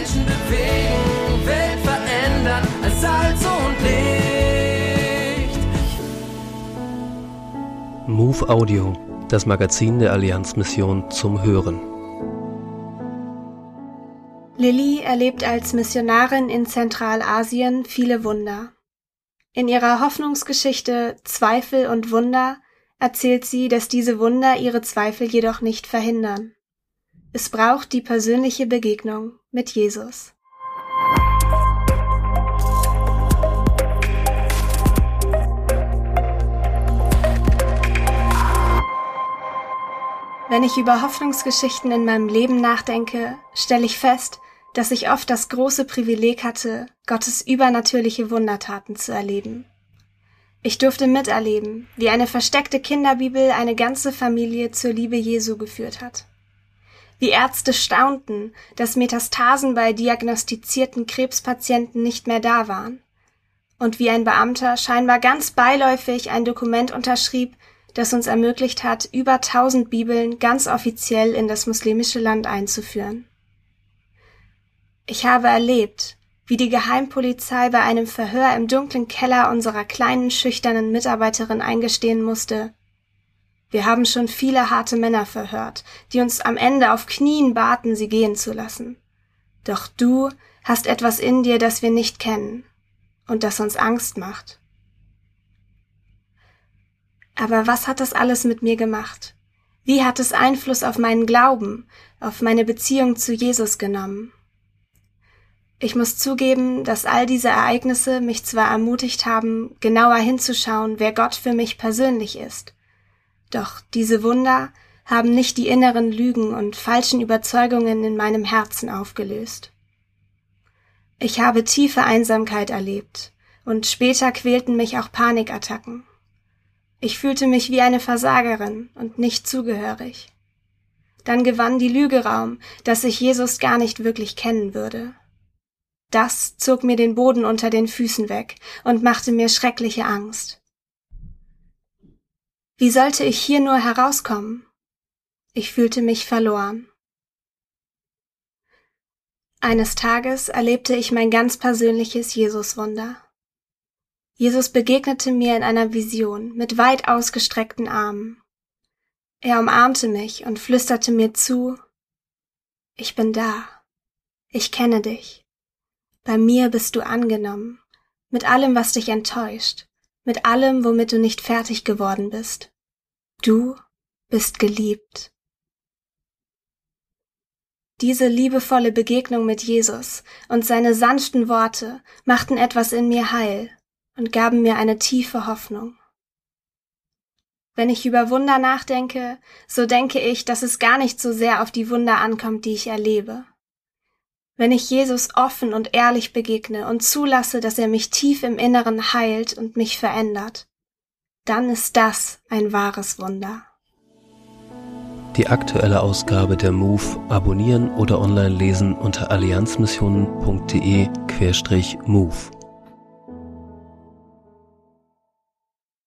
Menschen bewegen, Welt verändern als Salz und Licht. Move Audio, das Magazin der Allianzmission zum Hören. Lilly erlebt als Missionarin in Zentralasien viele Wunder. In ihrer Hoffnungsgeschichte Zweifel und Wunder erzählt sie, dass diese Wunder ihre Zweifel jedoch nicht verhindern. Es braucht die persönliche Begegnung mit Jesus. Wenn ich über Hoffnungsgeschichten in meinem Leben nachdenke, stelle ich fest, dass ich oft das große Privileg hatte, Gottes übernatürliche Wundertaten zu erleben. Ich durfte miterleben, wie eine versteckte Kinderbibel eine ganze Familie zur Liebe Jesu geführt hat. Wie Ärzte staunten, dass Metastasen bei diagnostizierten Krebspatienten nicht mehr da waren. Und wie ein Beamter scheinbar ganz beiläufig ein Dokument unterschrieb, das uns ermöglicht hat, über tausend Bibeln ganz offiziell in das muslimische Land einzuführen. Ich habe erlebt, wie die Geheimpolizei bei einem Verhör im dunklen Keller unserer kleinen, schüchternen Mitarbeiterin eingestehen musste. Wir haben schon viele harte Männer verhört, die uns am Ende auf Knien baten, sie gehen zu lassen. Doch du hast etwas in dir, das wir nicht kennen und das uns Angst macht. Aber was hat das alles mit mir gemacht? Wie hat es Einfluss auf meinen Glauben, auf meine Beziehung zu Jesus genommen? Ich muss zugeben, dass all diese Ereignisse mich zwar ermutigt haben, genauer hinzuschauen, wer Gott für mich persönlich ist. Doch diese Wunder haben nicht die inneren Lügen und falschen Überzeugungen in meinem Herzen aufgelöst. Ich habe tiefe Einsamkeit erlebt, und später quälten mich auch Panikattacken. Ich fühlte mich wie eine Versagerin und nicht zugehörig. Dann gewann die Lüge Raum, dass ich Jesus gar nicht wirklich kennen würde. Das zog mir den Boden unter den Füßen weg und machte mir schreckliche Angst. Wie sollte ich hier nur herauskommen? Ich fühlte mich verloren. Eines Tages erlebte ich mein ganz persönliches Jesuswunder. Jesus begegnete mir in einer Vision mit weit ausgestreckten Armen. Er umarmte mich und flüsterte mir zu, ich bin da, ich kenne dich. Bei mir bist du angenommen, mit allem, was dich enttäuscht, mit allem, womit du nicht fertig geworden bist. Du bist geliebt. Diese liebevolle Begegnung mit Jesus und seine sanften Worte machten etwas in mir heil und gaben mir eine tiefe Hoffnung. Wenn ich über Wunder nachdenke, so denke ich, dass es gar nicht so sehr auf die Wunder ankommt, die ich erlebe, wenn ich Jesus offen und ehrlich begegne und zulasse, dass er mich tief im Inneren heilt und mich verändert, dann ist das ein wahres Wunder. Die aktuelle Ausgabe der MOVE abonnieren oder online lesen unter allianzmissionen.de-MOVE.